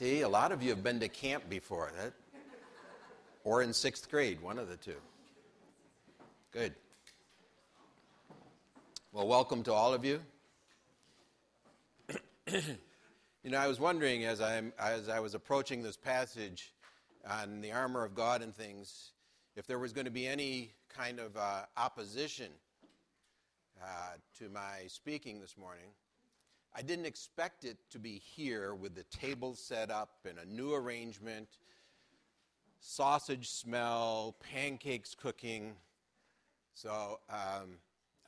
See, a lot of you have been to camp before, that, or in sixth grade, one of the two. Good. Well, welcome to all of you. you know, I was wondering as, i as I was approaching this passage on the armor of God and things, if there was going to be any kind of uh, opposition uh, to my speaking this morning. I didn't expect it to be here with the table set up and a new arrangement, sausage smell, pancakes cooking. So um,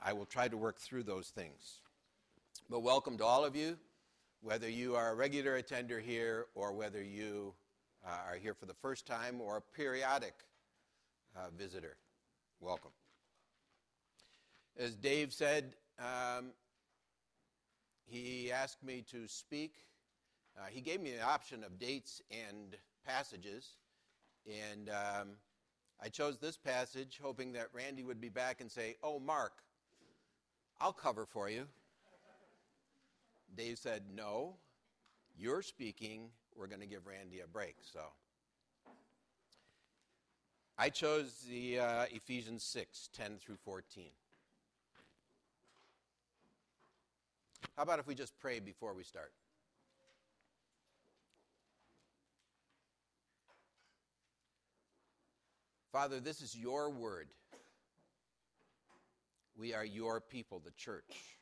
I will try to work through those things. But welcome to all of you, whether you are a regular attender here or whether you uh, are here for the first time or a periodic uh, visitor. Welcome. As Dave said, um, he asked me to speak. Uh, he gave me the option of dates and passages, and um, I chose this passage hoping that Randy would be back and say, Oh, Mark, I'll cover for you. Dave said, No, you're speaking. We're going to give Randy a break. So I chose the uh, Ephesians 6 10 through 14. How about if we just pray before we start? Father, this is your word. We are your people, the church.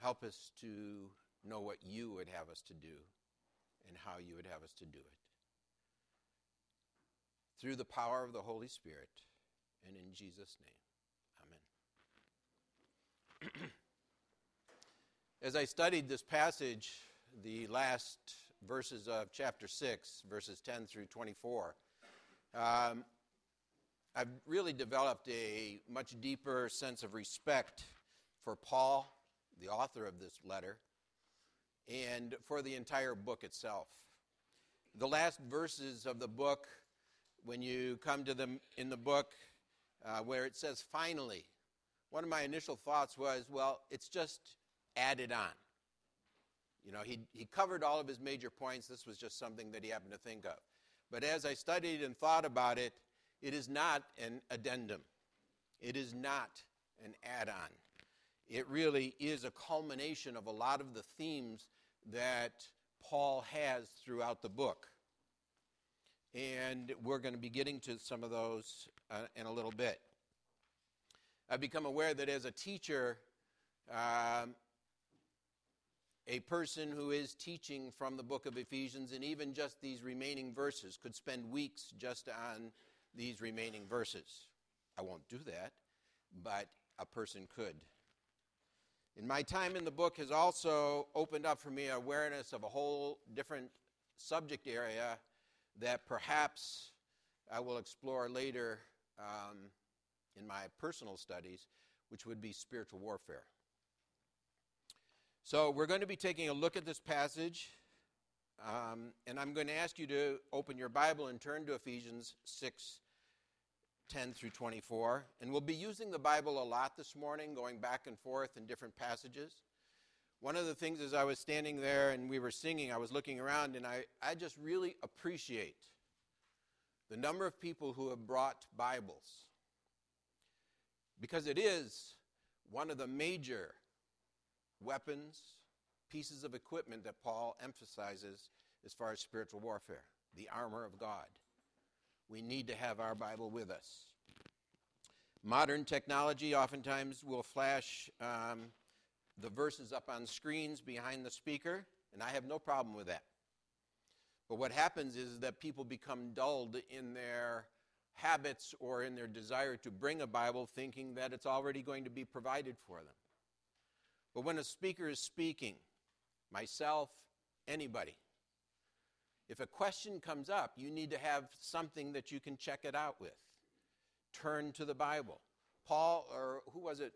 Help us to know what you would have us to do and how you would have us to do it. Through the power of the Holy Spirit and in Jesus' name. As I studied this passage, the last verses of chapter 6, verses 10 through 24, um, I've really developed a much deeper sense of respect for Paul, the author of this letter, and for the entire book itself. The last verses of the book, when you come to them in the book, uh, where it says finally, one of my initial thoughts was, well, it's just added on. You know, he, he covered all of his major points. This was just something that he happened to think of. But as I studied and thought about it, it is not an addendum, it is not an add on. It really is a culmination of a lot of the themes that Paul has throughout the book. And we're going to be getting to some of those uh, in a little bit. I've become aware that as a teacher, um, a person who is teaching from the book of Ephesians and even just these remaining verses could spend weeks just on these remaining verses. I won't do that, but a person could. And my time in the book has also opened up for me awareness of a whole different subject area that perhaps I will explore later um, in my personal studies, which would be spiritual warfare. So, we're going to be taking a look at this passage, um, and I'm going to ask you to open your Bible and turn to Ephesians 6 10 through 24. And we'll be using the Bible a lot this morning, going back and forth in different passages. One of the things as I was standing there and we were singing, I was looking around, and I, I just really appreciate the number of people who have brought Bibles because it is one of the major weapons, pieces of equipment that Paul emphasizes as far as spiritual warfare the armor of God. We need to have our Bible with us. Modern technology oftentimes will flash um, the verses up on screens behind the speaker, and I have no problem with that. But what happens is that people become dulled in their habits or in their desire to bring a Bible thinking that it's already going to be provided for them. But when a speaker is speaking, myself, anybody, if a question comes up, you need to have something that you can check it out with. Turn to the Bible. Paul, or who was it,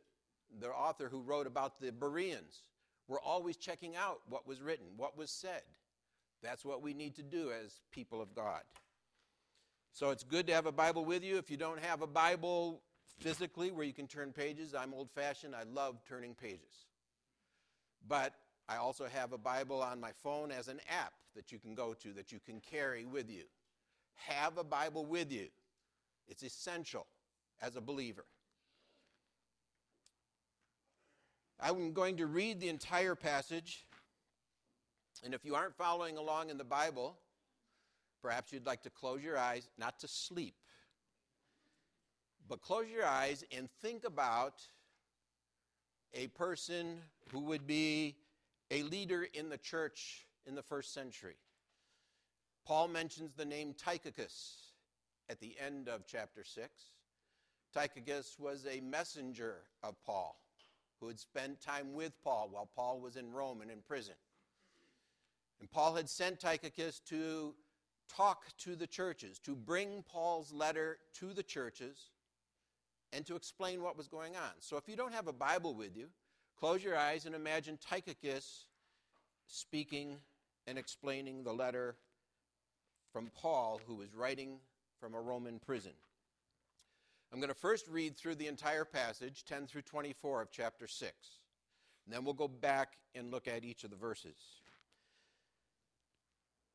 the author who wrote about the Bereans, were always checking out what was written, what was said. That's what we need to do as people of God. So it's good to have a Bible with you. If you don't have a Bible physically where you can turn pages, I'm old fashioned. I love turning pages. But I also have a Bible on my phone as an app that you can go to, that you can carry with you. Have a Bible with you, it's essential as a believer. I'm going to read the entire passage. And if you aren't following along in the Bible, perhaps you'd like to close your eyes, not to sleep, but close your eyes and think about a person who would be a leader in the church in the first century. Paul mentions the name Tychicus at the end of chapter 6. Tychicus was a messenger of Paul who had spent time with Paul while Paul was in Rome and in prison. And Paul had sent Tychicus to talk to the churches, to bring Paul's letter to the churches, and to explain what was going on. So if you don't have a Bible with you, close your eyes and imagine Tychicus speaking and explaining the letter from Paul, who was writing from a Roman prison. I'm going to first read through the entire passage, 10 through 24 of chapter 6. And then we'll go back and look at each of the verses.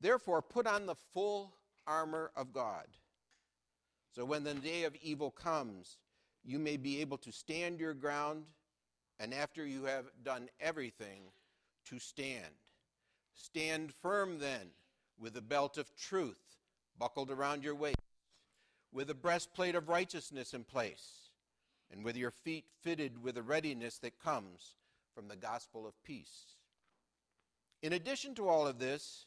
Therefore, put on the full armor of God, so when the day of evil comes, you may be able to stand your ground, and after you have done everything, to stand. Stand firm then, with the belt of truth buckled around your waist with a breastplate of righteousness in place, and with your feet fitted with the readiness that comes from the gospel of peace. In addition to all of this,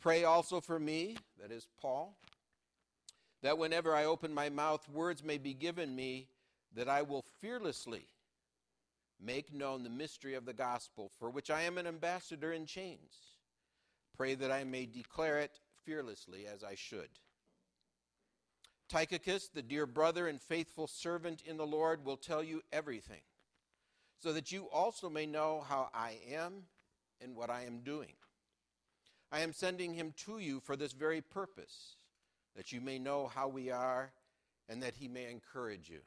Pray also for me, that is Paul, that whenever I open my mouth, words may be given me that I will fearlessly make known the mystery of the gospel, for which I am an ambassador in chains. Pray that I may declare it fearlessly as I should. Tychicus, the dear brother and faithful servant in the Lord, will tell you everything, so that you also may know how I am and what I am doing. I am sending him to you for this very purpose, that you may know how we are and that he may encourage you.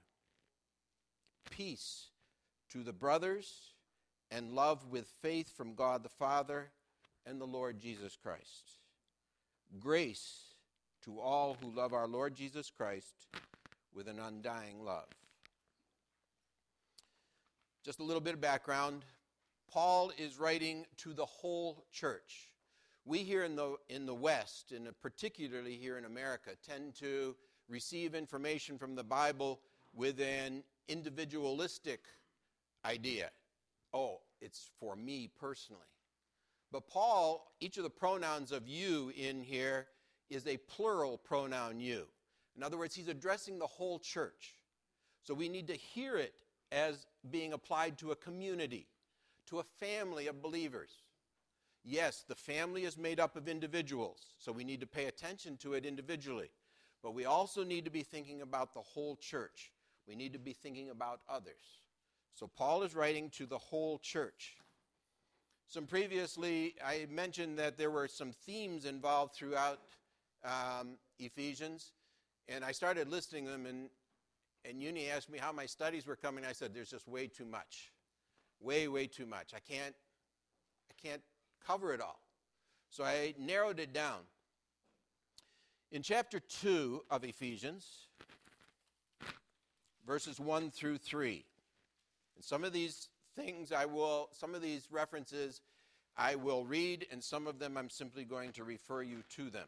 Peace to the brothers and love with faith from God the Father and the Lord Jesus Christ. Grace to all who love our Lord Jesus Christ with an undying love. Just a little bit of background. Paul is writing to the whole church. We here in the, in the West, and particularly here in America, tend to receive information from the Bible with an individualistic idea. Oh, it's for me personally. But Paul, each of the pronouns of you in here is a plural pronoun you. In other words, he's addressing the whole church. So we need to hear it as being applied to a community, to a family of believers. Yes, the family is made up of individuals, so we need to pay attention to it individually. But we also need to be thinking about the whole church. We need to be thinking about others. So Paul is writing to the whole church. Some previously, I mentioned that there were some themes involved throughout um, Ephesians, and I started listing them, and, and Uni asked me how my studies were coming. I said, there's just way too much. Way, way too much. I can't, I can't cover it all. So I narrowed it down. In chapter 2 of Ephesians, verses 1 through 3, and some of these things I will, some of these references I will read, and some of them I'm simply going to refer you to them.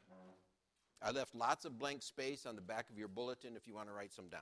I left lots of blank space on the back of your bulletin if you want to write some down.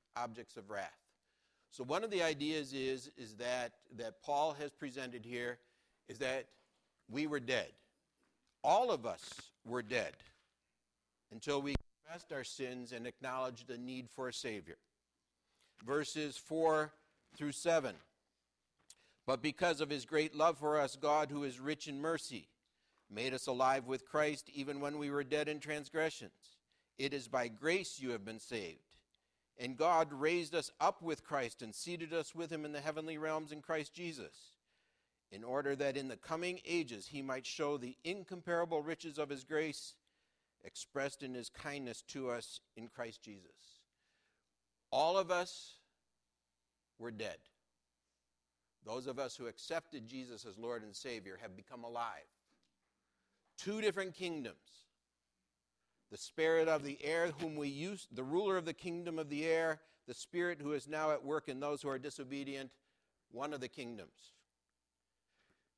objects of wrath. So one of the ideas is, is that, that Paul has presented here is that we were dead. All of us were dead until we confessed our sins and acknowledged the need for a Savior. Verses 4 through 7. But because of his great love for us, God, who is rich in mercy, made us alive with Christ even when we were dead in transgressions. It is by grace you have been saved. And God raised us up with Christ and seated us with him in the heavenly realms in Christ Jesus, in order that in the coming ages he might show the incomparable riches of his grace expressed in his kindness to us in Christ Jesus. All of us were dead. Those of us who accepted Jesus as Lord and Savior have become alive. Two different kingdoms. The spirit of the air, whom we used, the ruler of the kingdom of the air, the spirit who is now at work in those who are disobedient, one of the kingdoms.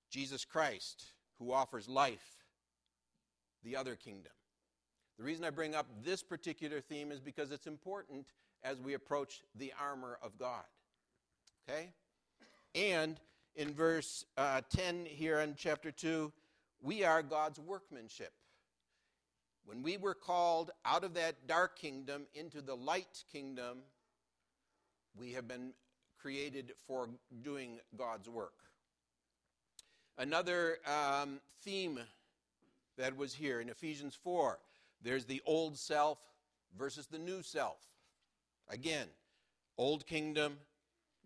Jesus Christ, who offers life, the other kingdom. The reason I bring up this particular theme is because it's important as we approach the armor of God. Okay? And in verse uh, 10 here in chapter 2, we are God's workmanship. When we were called out of that dark kingdom into the light kingdom, we have been created for doing God's work. Another um, theme that was here in Ephesians 4 there's the old self versus the new self. Again, old kingdom,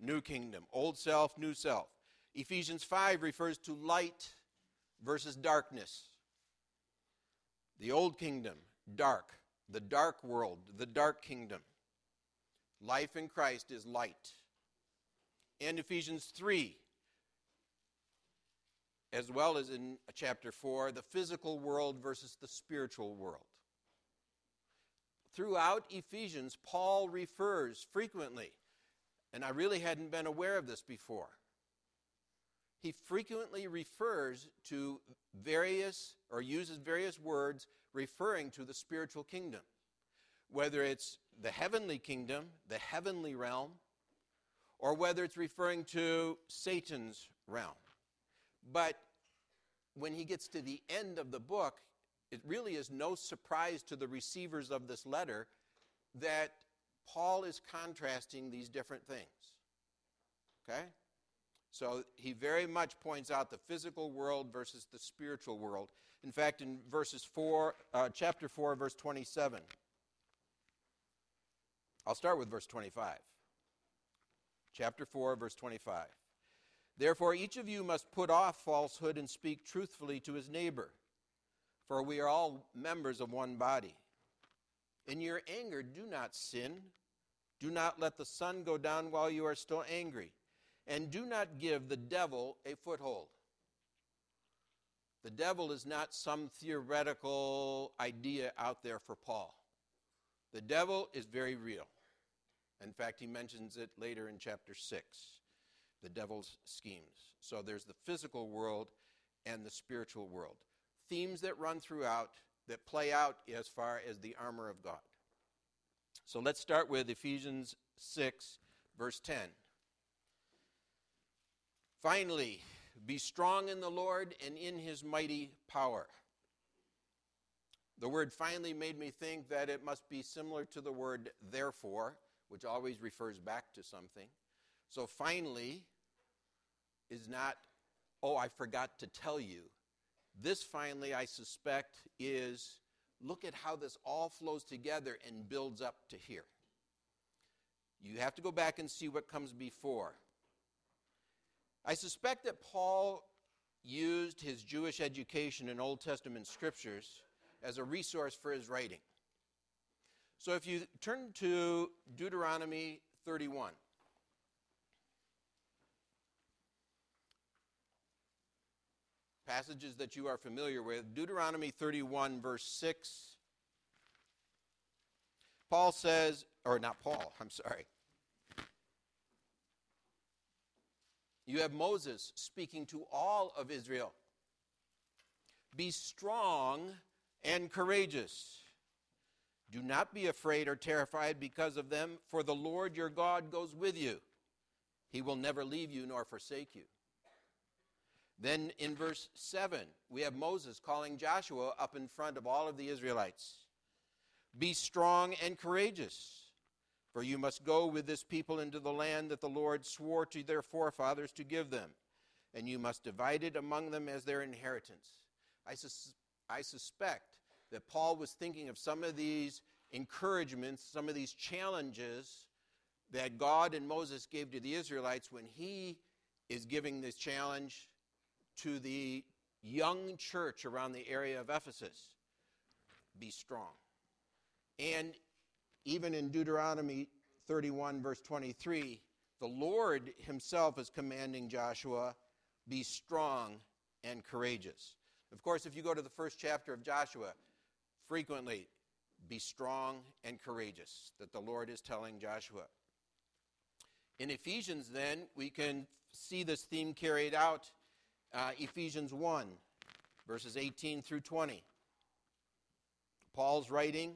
new kingdom. Old self, new self. Ephesians 5 refers to light versus darkness. The old kingdom, dark. The dark world, the dark kingdom. Life in Christ is light. And Ephesians 3, as well as in chapter 4, the physical world versus the spiritual world. Throughout Ephesians, Paul refers frequently and I really hadn't been aware of this before. He frequently refers to various or uses various words referring to the spiritual kingdom, whether it's the heavenly kingdom, the heavenly realm, or whether it's referring to Satan's realm. But when he gets to the end of the book, it really is no surprise to the receivers of this letter that Paul is contrasting these different things. Okay? So he very much points out the physical world versus the spiritual world. In fact, in verses 4, uh, chapter 4, verse 27, I'll start with verse 25. Chapter 4, verse 25. Therefore, each of you must put off falsehood and speak truthfully to his neighbor, for we are all members of one body. In your anger, do not sin. Do not let the sun go down while you are still angry. And do not give the devil a foothold. The devil is not some theoretical idea out there for Paul. The devil is very real. In fact, he mentions it later in chapter 6 the devil's schemes. So there's the physical world and the spiritual world. Themes that run throughout that play out as far as the armor of God. So let's start with Ephesians 6, verse 10. Finally, be strong in the Lord and in his mighty power. The word finally made me think that it must be similar to the word therefore, which always refers back to something. So finally is not, oh, I forgot to tell you. This finally, I suspect, is look at how this all flows together and builds up to here. You have to go back and see what comes before. I suspect that Paul used his Jewish education in Old Testament scriptures as a resource for his writing. So if you turn to Deuteronomy 31. Passages that you are familiar with. Deuteronomy 31, verse 6. Paul says, or not Paul, I'm sorry. You have Moses speaking to all of Israel. Be strong and courageous. Do not be afraid or terrified because of them, for the Lord your God goes with you. He will never leave you nor forsake you. Then in verse 7, we have Moses calling Joshua up in front of all of the Israelites Be strong and courageous, for you must go with this people into the land that the Lord swore to their forefathers to give them, and you must divide it among them as their inheritance. I, sus- I suspect that Paul was thinking of some of these encouragements, some of these challenges that God and Moses gave to the Israelites when he is giving this challenge to the young church around the area of Ephesus be strong. And even in Deuteronomy 31, verse 23, the Lord himself is commanding Joshua, be strong and courageous. Of course, if you go to the first chapter of Joshua, frequently, be strong and courageous, that the Lord is telling Joshua. In Ephesians, then, we can see this theme carried out. Uh, Ephesians 1, verses 18 through 20. Paul's writing,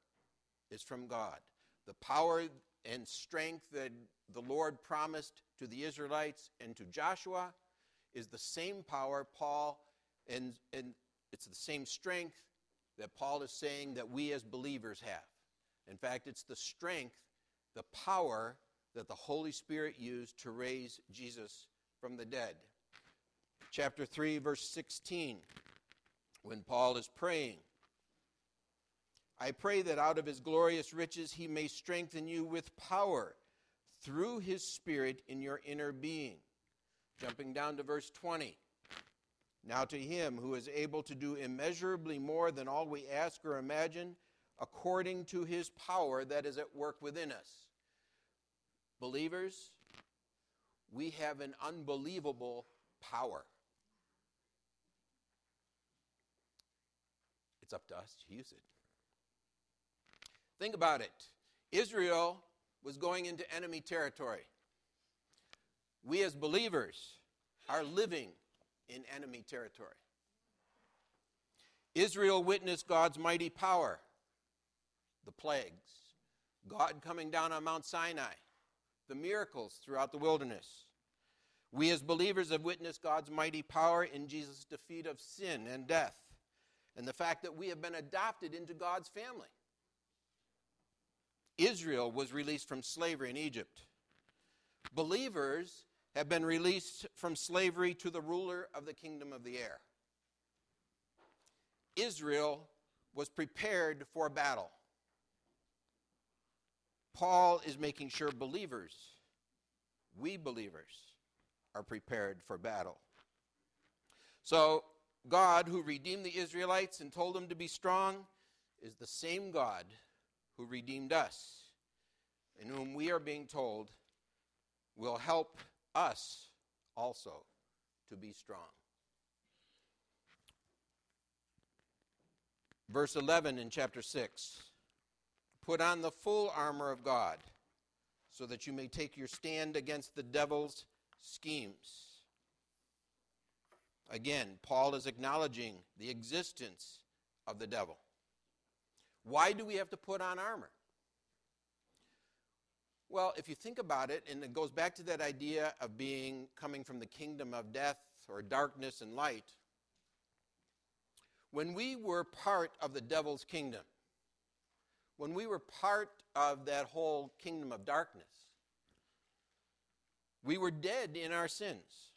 is from God. The power and strength that the Lord promised to the Israelites and to Joshua is the same power Paul and, and it's the same strength that Paul is saying that we as believers have. In fact, it's the strength, the power that the Holy Spirit used to raise Jesus from the dead. Chapter 3, verse 16, when Paul is praying, I pray that out of his glorious riches he may strengthen you with power through his Spirit in your inner being. Jumping down to verse 20. Now, to him who is able to do immeasurably more than all we ask or imagine, according to his power that is at work within us. Believers, we have an unbelievable power. It's up to us to use it. Think about it. Israel was going into enemy territory. We as believers are living in enemy territory. Israel witnessed God's mighty power, the plagues, God coming down on Mount Sinai, the miracles throughout the wilderness. We as believers have witnessed God's mighty power in Jesus' defeat of sin and death, and the fact that we have been adopted into God's family. Israel was released from slavery in Egypt. Believers have been released from slavery to the ruler of the kingdom of the air. Israel was prepared for battle. Paul is making sure believers, we believers, are prepared for battle. So, God, who redeemed the Israelites and told them to be strong, is the same God who redeemed us, and whom we are being told will help us also to be strong. Verse 11 in chapter 6 Put on the full armor of God so that you may take your stand against the devil's schemes. Again, Paul is acknowledging the existence of the devil. Why do we have to put on armor? Well, if you think about it, and it goes back to that idea of being coming from the kingdom of death or darkness and light, when we were part of the devil's kingdom, when we were part of that whole kingdom of darkness, we were dead in our sins.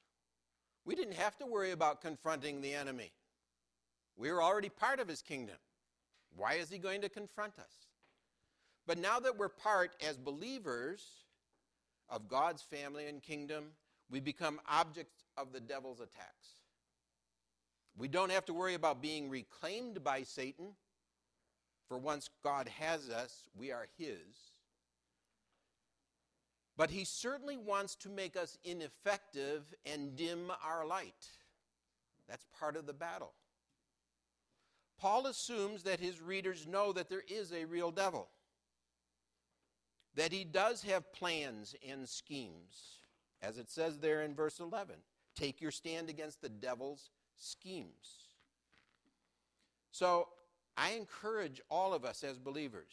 We didn't have to worry about confronting the enemy. We were already part of his kingdom. Why is he going to confront us? But now that we're part as believers of God's family and kingdom, we become objects of the devil's attacks. We don't have to worry about being reclaimed by Satan, for once God has us, we are his. But he certainly wants to make us ineffective and dim our light. That's part of the battle. Paul assumes that his readers know that there is a real devil, that he does have plans and schemes, as it says there in verse 11. Take your stand against the devil's schemes. So I encourage all of us as believers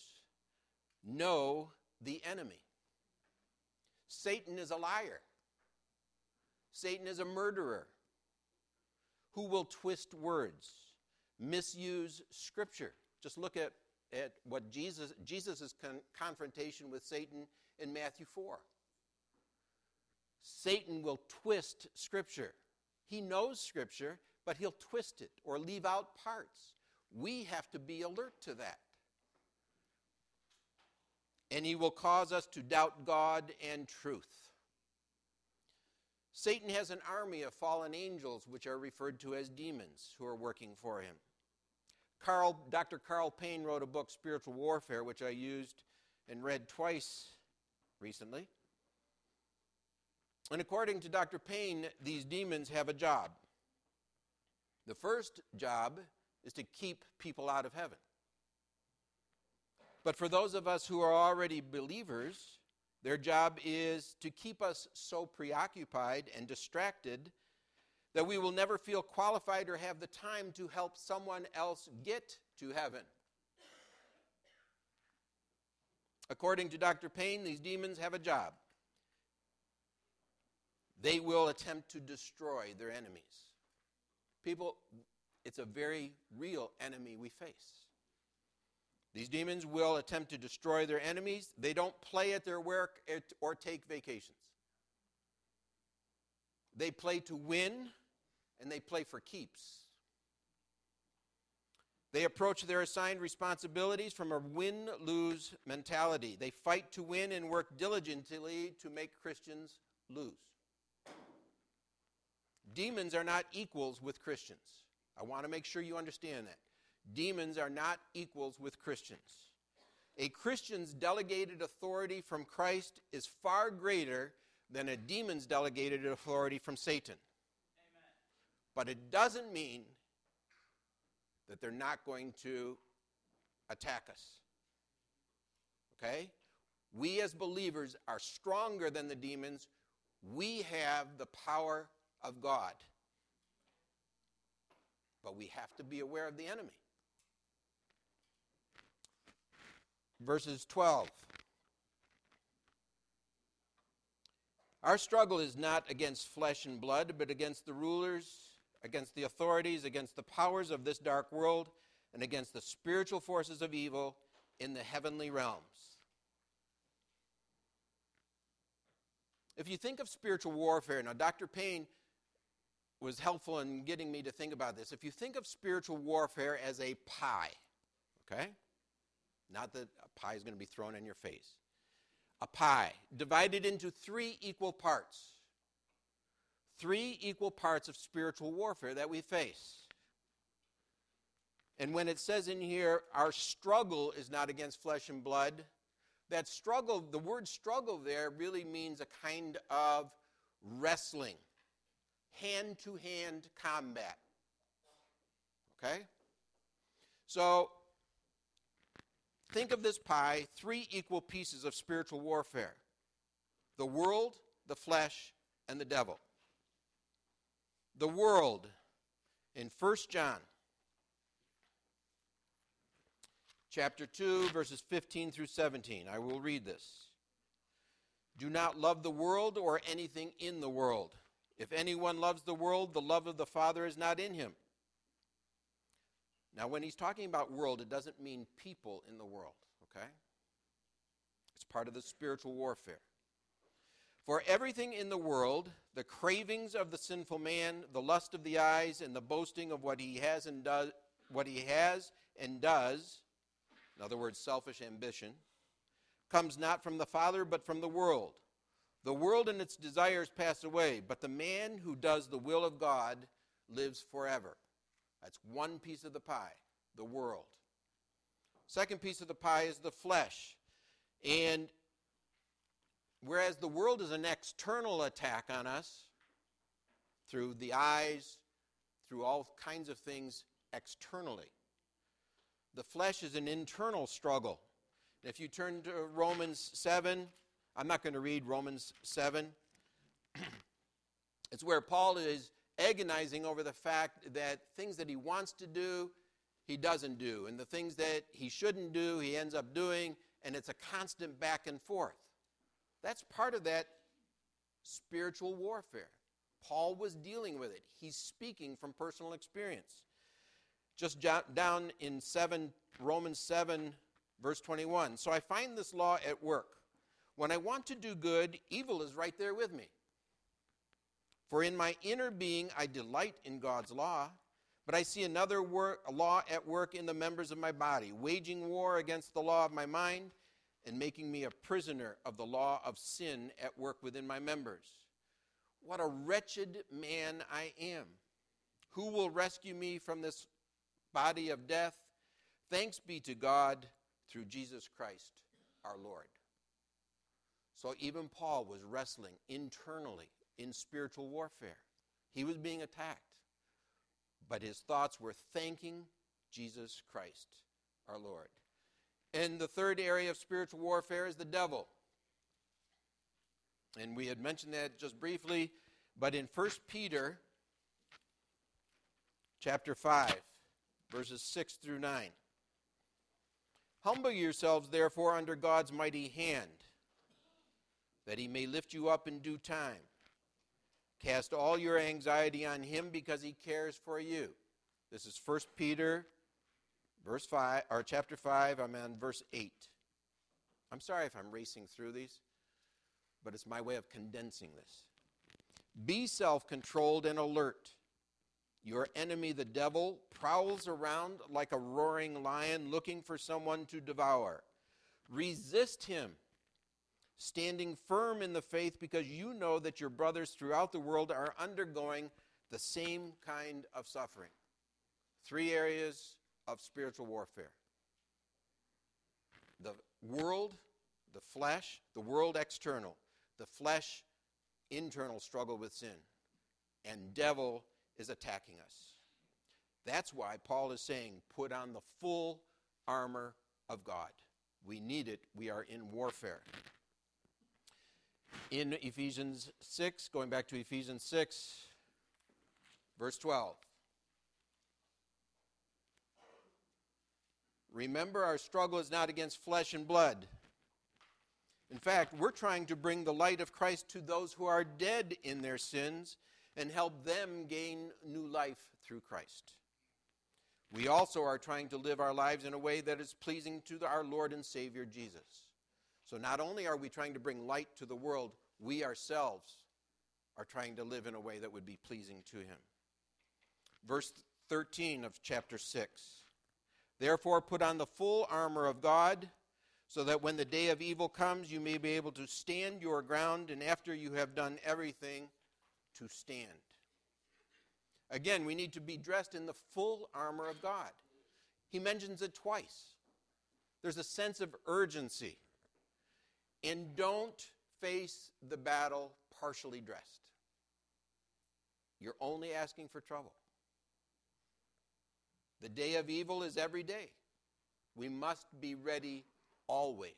know the enemy. Satan is a liar. Satan is a murderer who will twist words, misuse scripture. Just look at, at what Jesus Jesus' con- confrontation with Satan in Matthew 4. Satan will twist scripture. He knows scripture, but he'll twist it or leave out parts. We have to be alert to that. And he will cause us to doubt God and truth. Satan has an army of fallen angels, which are referred to as demons, who are working for him. Karl, Dr. Karl Payne wrote a book, Spiritual Warfare, which I used and read twice recently. And according to Dr. Payne, these demons have a job. The first job is to keep people out of heaven. But for those of us who are already believers, their job is to keep us so preoccupied and distracted that we will never feel qualified or have the time to help someone else get to heaven. According to Dr. Payne, these demons have a job. They will attempt to destroy their enemies. People, it's a very real enemy we face. These demons will attempt to destroy their enemies. They don't play at their work or take vacations. They play to win and they play for keeps. They approach their assigned responsibilities from a win lose mentality. They fight to win and work diligently to make Christians lose. Demons are not equals with Christians. I want to make sure you understand that. Demons are not equals with Christians. A Christian's delegated authority from Christ is far greater than a demon's delegated authority from Satan. But it doesn't mean that they're not going to attack us. Okay? We as believers are stronger than the demons. We have the power of God. But we have to be aware of the enemy. Verses 12. Our struggle is not against flesh and blood, but against the rulers, against the authorities, against the powers of this dark world, and against the spiritual forces of evil in the heavenly realms. If you think of spiritual warfare, now Dr. Payne was helpful in getting me to think about this. If you think of spiritual warfare as a pie, okay? Not that a pie is going to be thrown in your face. A pie divided into three equal parts. Three equal parts of spiritual warfare that we face. And when it says in here, our struggle is not against flesh and blood, that struggle, the word struggle there really means a kind of wrestling hand to hand combat. Okay? So, think of this pie three equal pieces of spiritual warfare the world, the flesh, and the devil. The world in 1 John chapter 2 verses 15 through 17. I will read this. Do not love the world or anything in the world. If anyone loves the world, the love of the Father is not in him. Now, when he's talking about world, it doesn't mean people in the world, okay? It's part of the spiritual warfare. For everything in the world, the cravings of the sinful man, the lust of the eyes, and the boasting of what he has and does, what he has and does, in other words, selfish ambition, comes not from the Father, but from the world. The world and its desires pass away, but the man who does the will of God lives forever. That's one piece of the pie, the world. Second piece of the pie is the flesh. And whereas the world is an external attack on us through the eyes, through all kinds of things externally, the flesh is an internal struggle. If you turn to Romans 7, I'm not going to read Romans 7. it's where Paul is agonizing over the fact that things that he wants to do, he doesn't do. And the things that he shouldn't do, he ends up doing. And it's a constant back and forth. That's part of that spiritual warfare. Paul was dealing with it. He's speaking from personal experience. Just down in 7 Romans 7 verse 21. So I find this law at work. When I want to do good, evil is right there with me. For in my inner being I delight in God's law, but I see another law at work in the members of my body, waging war against the law of my mind and making me a prisoner of the law of sin at work within my members. What a wretched man I am. Who will rescue me from this body of death? Thanks be to God through Jesus Christ our Lord. So even Paul was wrestling internally in spiritual warfare. He was being attacked, but his thoughts were thanking Jesus Christ, our Lord. And the third area of spiritual warfare is the devil. And we had mentioned that just briefly, but in 1 Peter chapter 5, verses 6 through 9. Humble yourselves, therefore, under God's mighty hand, that he may lift you up in due time. Cast all your anxiety on him because he cares for you. This is 1 Peter verse 5 or chapter 5, I'm on verse 8. I'm sorry if I'm racing through these, but it's my way of condensing this. Be self-controlled and alert. Your enemy the devil prowls around like a roaring lion looking for someone to devour. Resist him standing firm in the faith because you know that your brothers throughout the world are undergoing the same kind of suffering. Three areas of spiritual warfare the world, the flesh, the world external, the flesh internal struggle with sin, and devil is attacking us. That's why Paul is saying, put on the full armor of God. We need it. We are in warfare in Ephesians 6, going back to Ephesians 6, verse 12. Remember, our struggle is not against flesh and blood. In fact, we're trying to bring the light of Christ to those who are dead in their sins and help them gain new life through Christ. We also are trying to live our lives in a way that is pleasing to our Lord and Savior Jesus. So not only are we trying to bring light to the world, we ourselves are trying to live in a way that would be pleasing to him. Verse 13 of chapter 6. Therefore, put on the full armor of God, so that when the day of evil comes, you may be able to stand your ground, and after you have done everything, to stand. Again, we need to be dressed in the full armor of God. He mentions it twice. There's a sense of urgency. And don't face the battle partially dressed. You're only asking for trouble. The day of evil is every day. We must be ready always.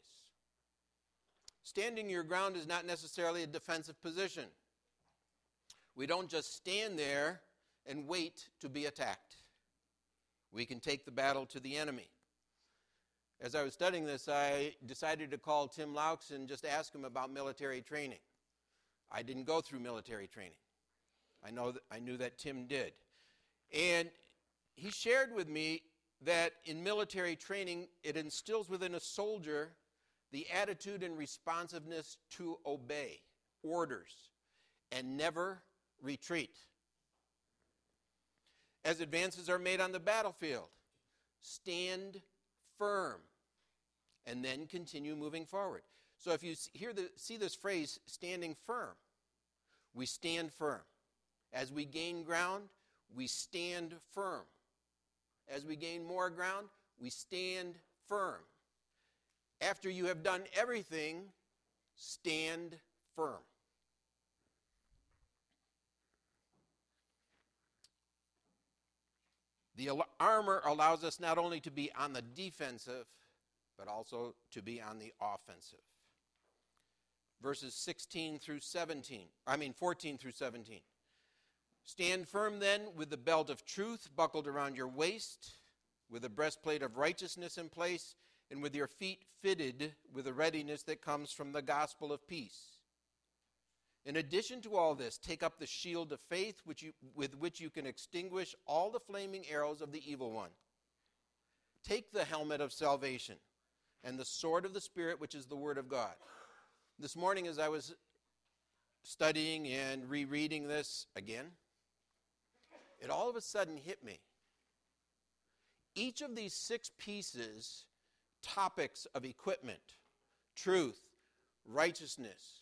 Standing your ground is not necessarily a defensive position. We don't just stand there and wait to be attacked. We can take the battle to the enemy. As I was studying this, I decided to call Tim Laux and just ask him about military training. I didn't go through military training. I know that, I knew that Tim did. And he shared with me that in military training, it instills within a soldier the attitude and responsiveness to obey orders and never retreat. As advances are made on the battlefield, stand firm and then continue moving forward. So if you hear the, see this phrase, standing firm, we stand firm. As we gain ground, we stand firm. As we gain more ground, we stand firm. After you have done everything, stand firm. The armor allows us not only to be on the defensive, but also to be on the offensive. Verses 16 through 17, I mean 14 through 17. Stand firm then with the belt of truth buckled around your waist, with the breastplate of righteousness in place, and with your feet fitted with the readiness that comes from the gospel of peace. In addition to all this, take up the shield of faith which you, with which you can extinguish all the flaming arrows of the evil one. Take the helmet of salvation and the sword of the Spirit, which is the Word of God. This morning, as I was studying and rereading this again, it all of a sudden hit me. Each of these six pieces, topics of equipment truth, righteousness,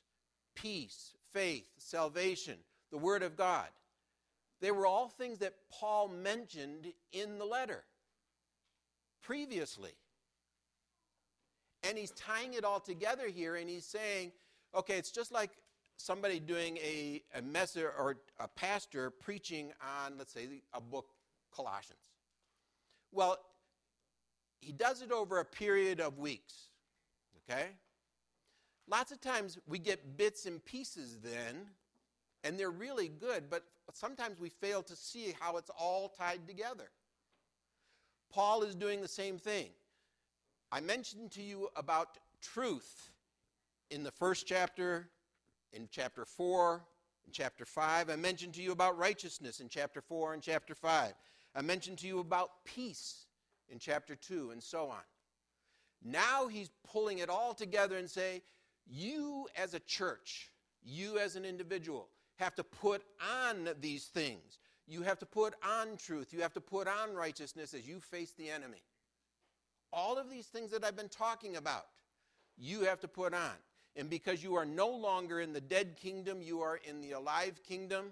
peace, faith, salvation, the Word of God they were all things that Paul mentioned in the letter previously. And he's tying it all together here and he's saying, okay, it's just like somebody doing a, a messer or a pastor preaching on, let's say, a book, Colossians. Well, he does it over a period of weeks, okay? Lots of times we get bits and pieces then, and they're really good, but sometimes we fail to see how it's all tied together. Paul is doing the same thing. I mentioned to you about truth in the first chapter, in chapter 4, in chapter 5. I mentioned to you about righteousness in chapter 4 and chapter 5. I mentioned to you about peace in chapter 2, and so on. Now he's pulling it all together and say, you as a church, you as an individual, have to put on these things. You have to put on truth. You have to put on righteousness as you face the enemy. All of these things that I've been talking about, you have to put on. And because you are no longer in the dead kingdom, you are in the alive kingdom.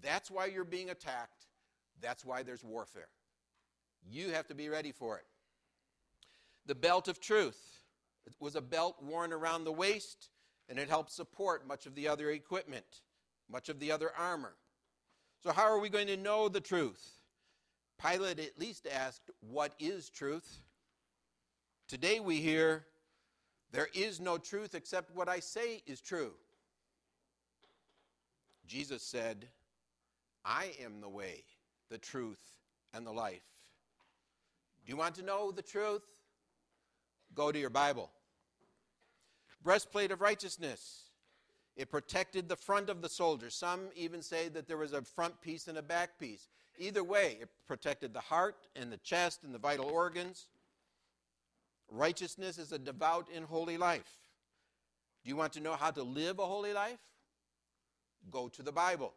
That's why you're being attacked. That's why there's warfare. You have to be ready for it. The belt of truth it was a belt worn around the waist, and it helped support much of the other equipment, much of the other armor. So, how are we going to know the truth? Pilate at least asked, What is truth? Today we hear, There is no truth except what I say is true. Jesus said, I am the way, the truth, and the life. Do you want to know the truth? Go to your Bible. Breastplate of righteousness. It protected the front of the soldier. Some even say that there was a front piece and a back piece. Either way, it protected the heart and the chest and the vital organs. Righteousness is a devout and holy life. Do you want to know how to live a holy life? Go to the Bible.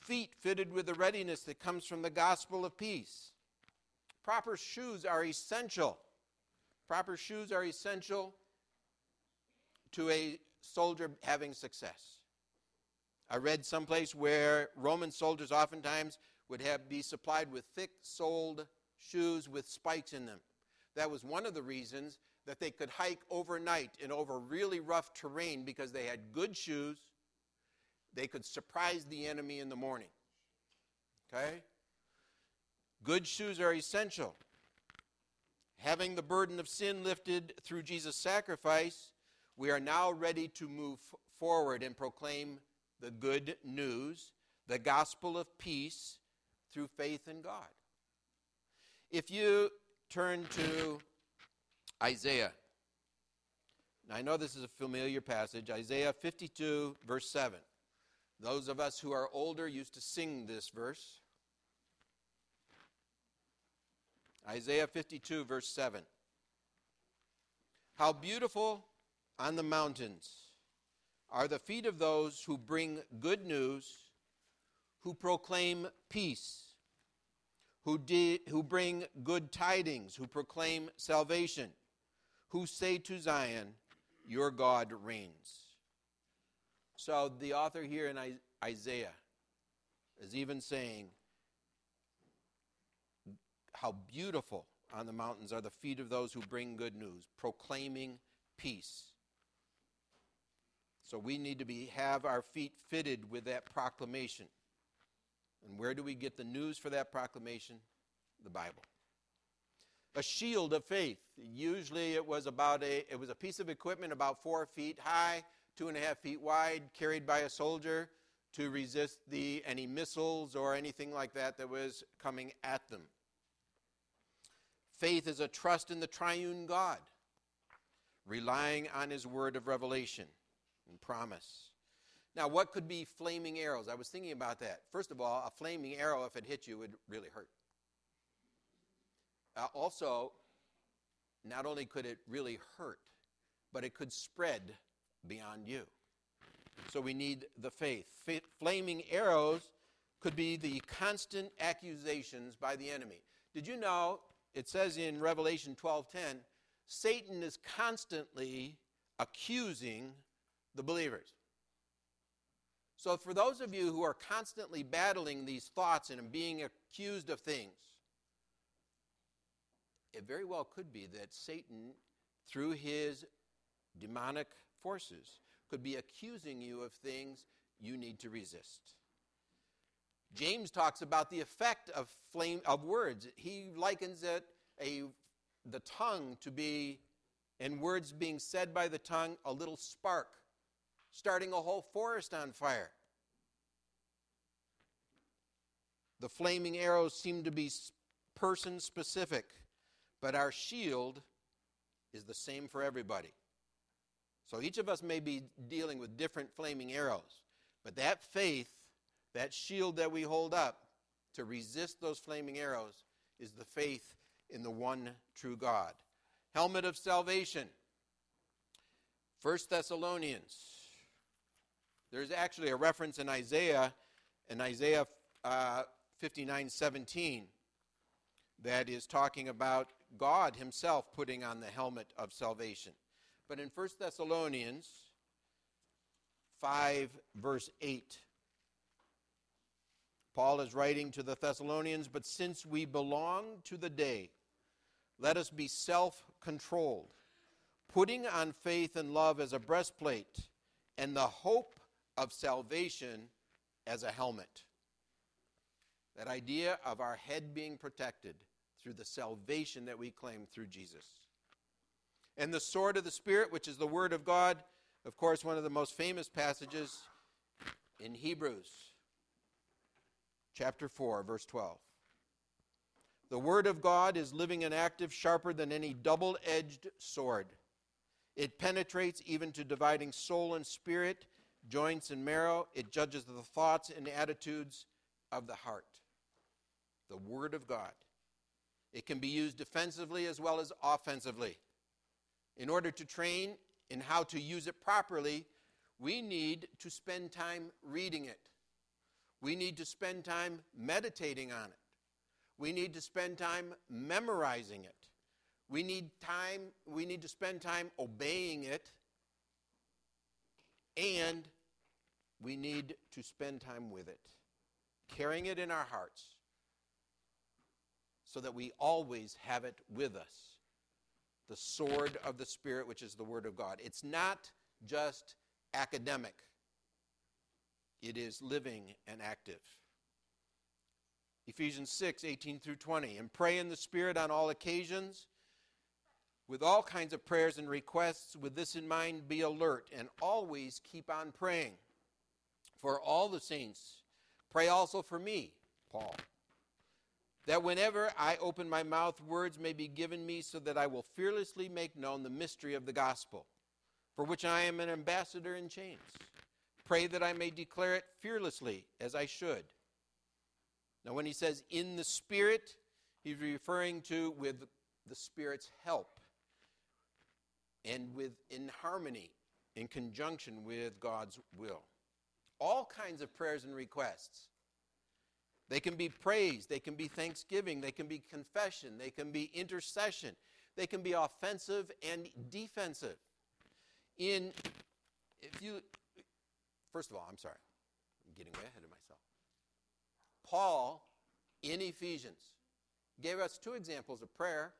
Feet fitted with the readiness that comes from the gospel of peace. Proper shoes are essential. Proper shoes are essential to a soldier having success. I read someplace where Roman soldiers oftentimes would have be supplied with thick-soled shoes with spikes in them. That was one of the reasons that they could hike overnight and over really rough terrain because they had good shoes. They could surprise the enemy in the morning. Okay? Good shoes are essential. Having the burden of sin lifted through Jesus' sacrifice, we are now ready to move forward and proclaim the good news, the gospel of peace through faith in God. If you turn to Isaiah. I know this is a familiar passage, Isaiah 52, verse 7. Those of us who are older used to sing this verse. Isaiah 52, verse 7. How beautiful on the mountains are the feet of those who bring good news, who proclaim peace, who, who bring good tidings, who proclaim salvation, who say to Zion, Your God reigns. So the author here in Isaiah is even saying, How beautiful on the mountains are the feet of those who bring good news, proclaiming peace. So we need to be, have our feet fitted with that proclamation. And where do we get the news for that proclamation? The Bible. A shield of faith. Usually it was about a it was a piece of equipment about four feet high, two and a half feet wide, carried by a soldier to resist the any missiles or anything like that that was coming at them. Faith is a trust in the triune God, relying on his word of revelation and promise. Now, what could be flaming arrows? I was thinking about that. First of all, a flaming arrow, if it hit you, would really hurt. Uh, also, not only could it really hurt, but it could spread beyond you. So we need the faith. F- flaming arrows could be the constant accusations by the enemy. Did you know it says in Revelation 12:10, Satan is constantly accusing the believers. So, for those of you who are constantly battling these thoughts and being accused of things, it very well could be that Satan, through his demonic forces, could be accusing you of things you need to resist. James talks about the effect of flame of words. He likens it a the tongue to be and words being said by the tongue a little spark starting a whole forest on fire. The flaming arrows seem to be person specific, but our shield is the same for everybody. So each of us may be dealing with different flaming arrows, but that faith, that shield that we hold up to resist those flaming arrows, is the faith in the one true God. Helmet of salvation. 1 Thessalonians there's actually a reference in Isaiah, in Isaiah uh, 59 17, that is talking about God Himself putting on the helmet of salvation. But in 1 Thessalonians 5, verse 8, Paul is writing to the Thessalonians, but since we belong to the day, let us be self controlled, putting on faith and love as a breastplate, and the hope of salvation as a helmet. That idea of our head being protected through the salvation that we claim through Jesus. And the sword of the Spirit, which is the Word of God, of course, one of the most famous passages in Hebrews, chapter 4, verse 12. The Word of God is living and active, sharper than any double edged sword. It penetrates even to dividing soul and spirit joints and marrow. It judges the thoughts and attitudes of the heart. The Word of God. It can be used defensively as well as offensively. In order to train in how to use it properly, we need to spend time reading it. We need to spend time meditating on it. We need to spend time memorizing it. We need time we need to spend time obeying it and we need to spend time with it, carrying it in our hearts, so that we always have it with us. The sword of the Spirit, which is the Word of God. It's not just academic, it is living and active. Ephesians 6, 18 through 20. And pray in the Spirit on all occasions with all kinds of prayers and requests. With this in mind, be alert and always keep on praying for all the saints. Pray also for me, Paul, that whenever I open my mouth, words may be given me so that I will fearlessly make known the mystery of the gospel, for which I am an ambassador in chains. Pray that I may declare it fearlessly as I should. Now, when he says in the Spirit, he's referring to with the Spirit's help and with in harmony, in conjunction with God's will. All kinds of prayers and requests they can be praise, they can be thanksgiving, they can be confession, they can be intercession, they can be offensive and defensive. In if you first of all, I'm sorry. I'm getting way ahead of myself. Paul in Ephesians gave us two examples of prayer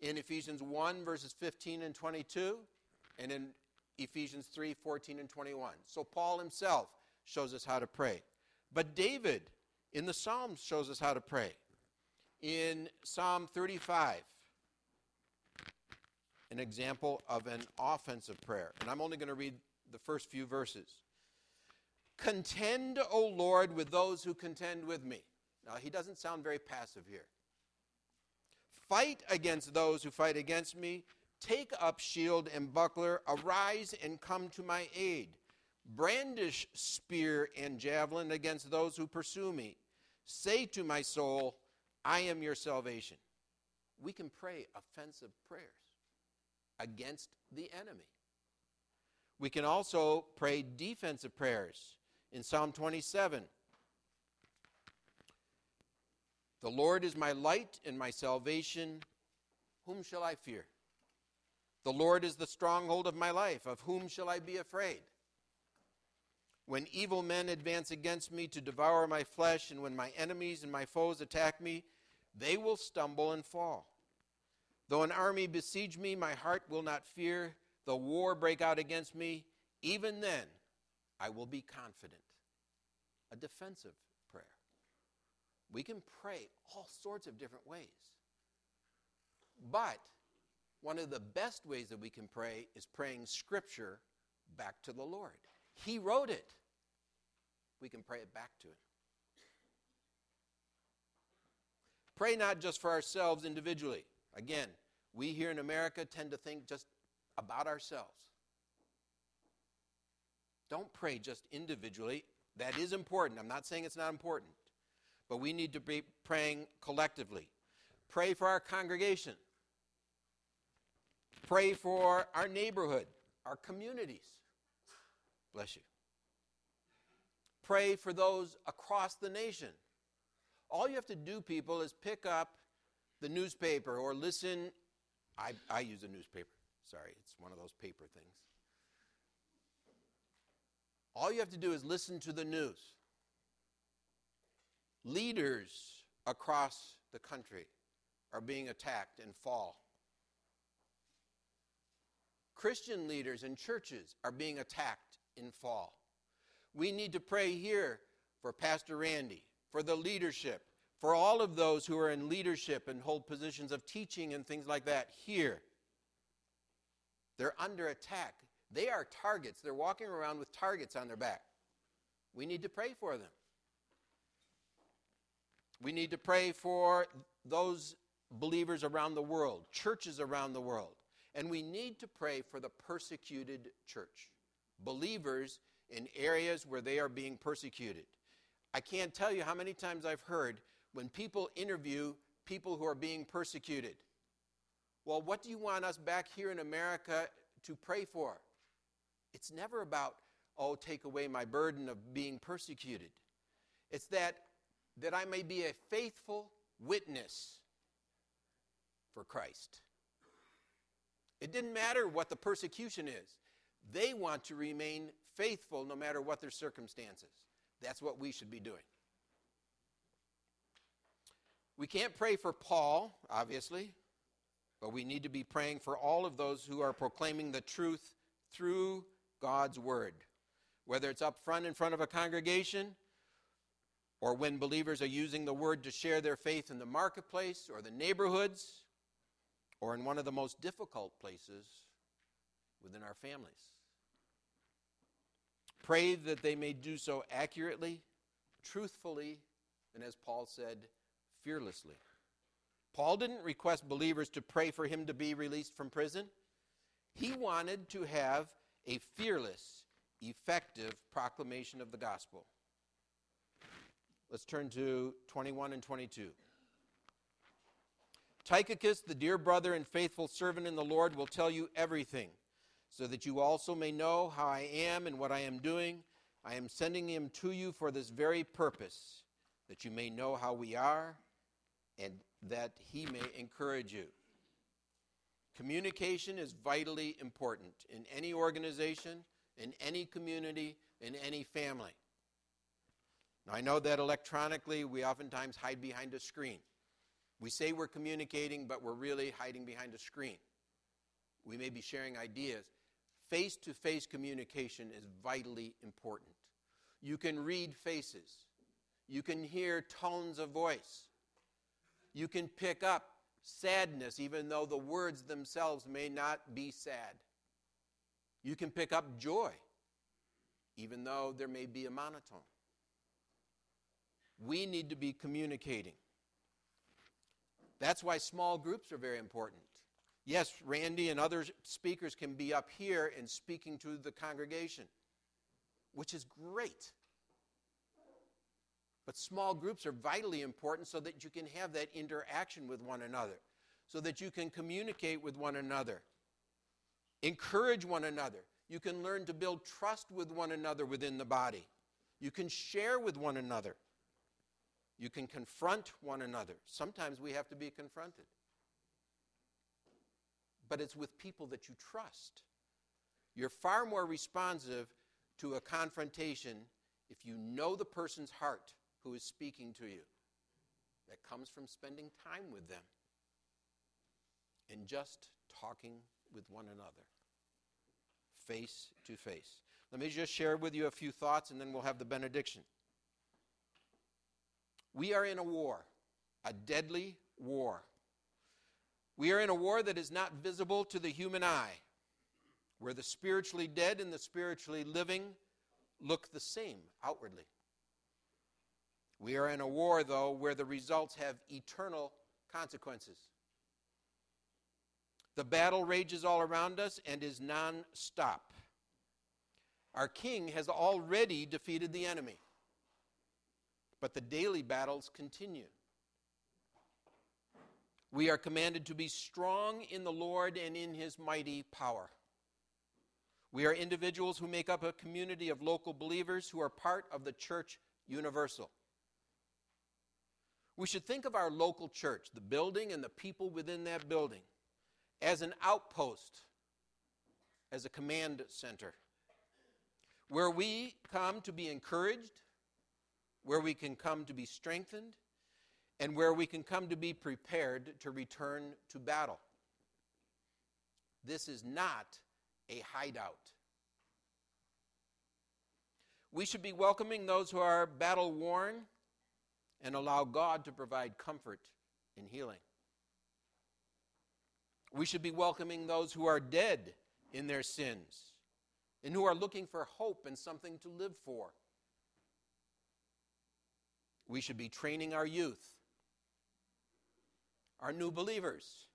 in Ephesians 1 verses 15 and 22 and in Ephesians 3 14 and 21. So Paul himself shows us how to pray. But David in the Psalms shows us how to pray. In Psalm 35, an example of an offensive prayer. And I'm only going to read the first few verses. Contend, O Lord, with those who contend with me. Now, he doesn't sound very passive here. Fight against those who fight against me. Take up shield and buckler. Arise and come to my aid. Brandish spear and javelin against those who pursue me. Say to my soul, I am your salvation. We can pray offensive prayers against the enemy. We can also pray defensive prayers in Psalm 27. The Lord is my light and my salvation. Whom shall I fear? The Lord is the stronghold of my life. Of whom shall I be afraid? When evil men advance against me to devour my flesh, and when my enemies and my foes attack me, they will stumble and fall. Though an army besiege me, my heart will not fear. Though war break out against me, even then I will be confident. A defensive prayer. We can pray all sorts of different ways. But one of the best ways that we can pray is praying Scripture back to the Lord. He wrote it. We can pray it back to Him. Pray not just for ourselves individually. Again, we here in America tend to think just about ourselves. Don't pray just individually. That is important. I'm not saying it's not important. But we need to be praying collectively. Pray for our congregation. Pray for our neighborhood, our communities. Bless you. Pray for those across the nation. All you have to do, people, is pick up the newspaper or listen. I, I use a newspaper. Sorry, it's one of those paper things. All you have to do is listen to the news. Leaders across the country are being attacked and fall. Christian leaders and churches are being attacked in fall. We need to pray here for Pastor Randy, for the leadership, for all of those who are in leadership and hold positions of teaching and things like that here. They're under attack. They are targets. They're walking around with targets on their back. We need to pray for them. We need to pray for those believers around the world, churches around the world. And we need to pray for the persecuted church believers in areas where they are being persecuted. I can't tell you how many times I've heard when people interview people who are being persecuted. Well, what do you want us back here in America to pray for? It's never about, oh, take away my burden of being persecuted. It's that that I may be a faithful witness for Christ. It didn't matter what the persecution is. They want to remain faithful no matter what their circumstances. That's what we should be doing. We can't pray for Paul, obviously, but we need to be praying for all of those who are proclaiming the truth through God's word. Whether it's up front in front of a congregation, or when believers are using the word to share their faith in the marketplace or the neighborhoods, or in one of the most difficult places within our families. Pray that they may do so accurately, truthfully, and as Paul said, fearlessly. Paul didn't request believers to pray for him to be released from prison. He wanted to have a fearless, effective proclamation of the gospel. Let's turn to 21 and 22. Tychicus, the dear brother and faithful servant in the Lord, will tell you everything, so that you also may know how I am and what I am doing. I am sending him to you for this very purpose, that you may know how we are and that he may encourage you. Communication is vitally important in any organization, in any community, in any family. Now, I know that electronically we oftentimes hide behind a screen. We say we're communicating, but we're really hiding behind a screen. We may be sharing ideas. Face to face communication is vitally important. You can read faces, you can hear tones of voice, you can pick up sadness, even though the words themselves may not be sad. You can pick up joy, even though there may be a monotone. We need to be communicating. That's why small groups are very important. Yes, Randy and other speakers can be up here and speaking to the congregation, which is great. But small groups are vitally important so that you can have that interaction with one another, so that you can communicate with one another, encourage one another. You can learn to build trust with one another within the body. You can share with one another. You can confront one another. Sometimes we have to be confronted. But it's with people that you trust. You're far more responsive to a confrontation if you know the person's heart who is speaking to you. That comes from spending time with them and just talking with one another, face to face. Let me just share with you a few thoughts and then we'll have the benediction. We are in a war, a deadly war. We are in a war that is not visible to the human eye, where the spiritually dead and the spiritually living look the same outwardly. We are in a war, though, where the results have eternal consequences. The battle rages all around us and is non stop. Our king has already defeated the enemy but the daily battles continue. We are commanded to be strong in the Lord and in his mighty power. We are individuals who make up a community of local believers who are part of the church universal. We should think of our local church, the building and the people within that building, as an outpost, as a command center, where we come to be encouraged, where we can come to be strengthened, and where we can come to be prepared to return to battle. This is not a hideout. We should be welcoming those who are battle worn and allow God to provide comfort and healing. We should be welcoming those who are dead in their sins and who are looking for hope and something to live for. We should be training our youth, our new believers,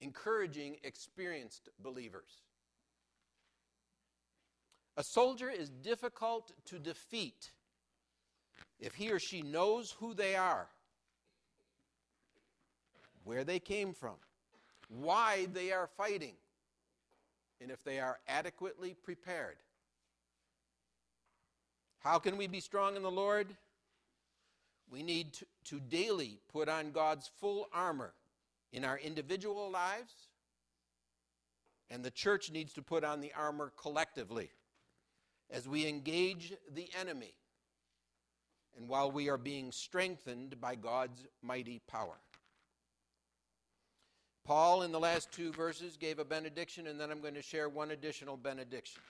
encouraging experienced believers. A soldier is difficult to defeat if he or she knows who they are, where they came from, why they are fighting, and if they are adequately prepared. How can we be strong in the Lord? We need to, to daily put on God's full armor in our individual lives, and the church needs to put on the armor collectively as we engage the enemy and while we are being strengthened by God's mighty power. Paul, in the last two verses, gave a benediction, and then I'm going to share one additional benediction.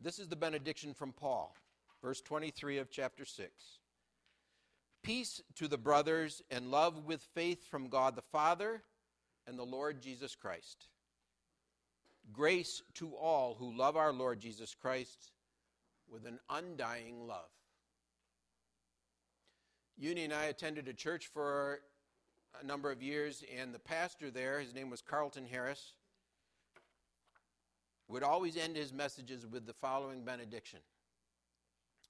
This is the benediction from Paul verse 23 of chapter 6. Peace to the brothers and love with faith from God the Father and the Lord Jesus Christ. Grace to all who love our Lord Jesus Christ with an undying love. Uni and I attended a church for a number of years, and the pastor there, his name was Carlton Harris, would always end his messages with the following benediction.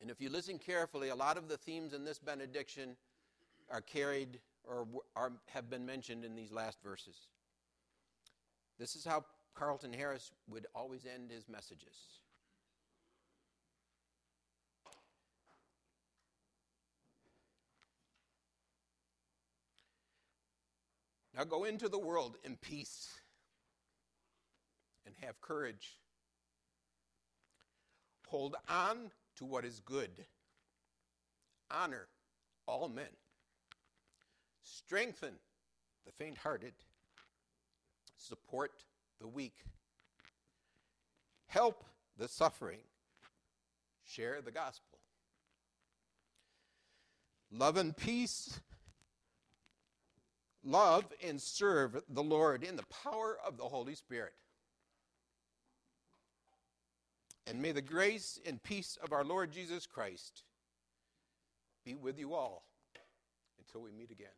And if you listen carefully, a lot of the themes in this benediction are carried or are, have been mentioned in these last verses. This is how Carlton Harris would always end his messages. Now go into the world in peace and have courage. Hold on to what is good. Honor all men. Strengthen the faint hearted. Support the weak. Help the suffering. Share the gospel. Love and peace. Love and serve the Lord in the power of the Holy Spirit. And may the grace and peace of our Lord Jesus Christ be with you all until we meet again.